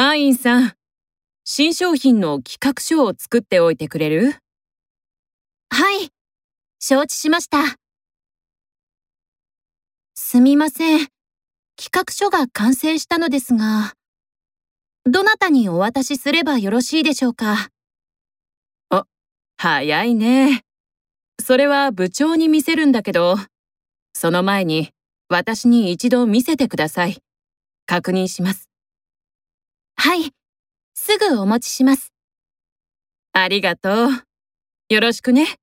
アインさん、新商品の企画書を作っておいてくれる？はい、承知しました。すみません。企画書が完成したのですが、どなたにお渡しすればよろしいでしょうか？早いね。それは部長に見せるんだけど、その前に私に一度見せてください。確認します。はい、すぐお持ちします。ありがとう。よろしくね。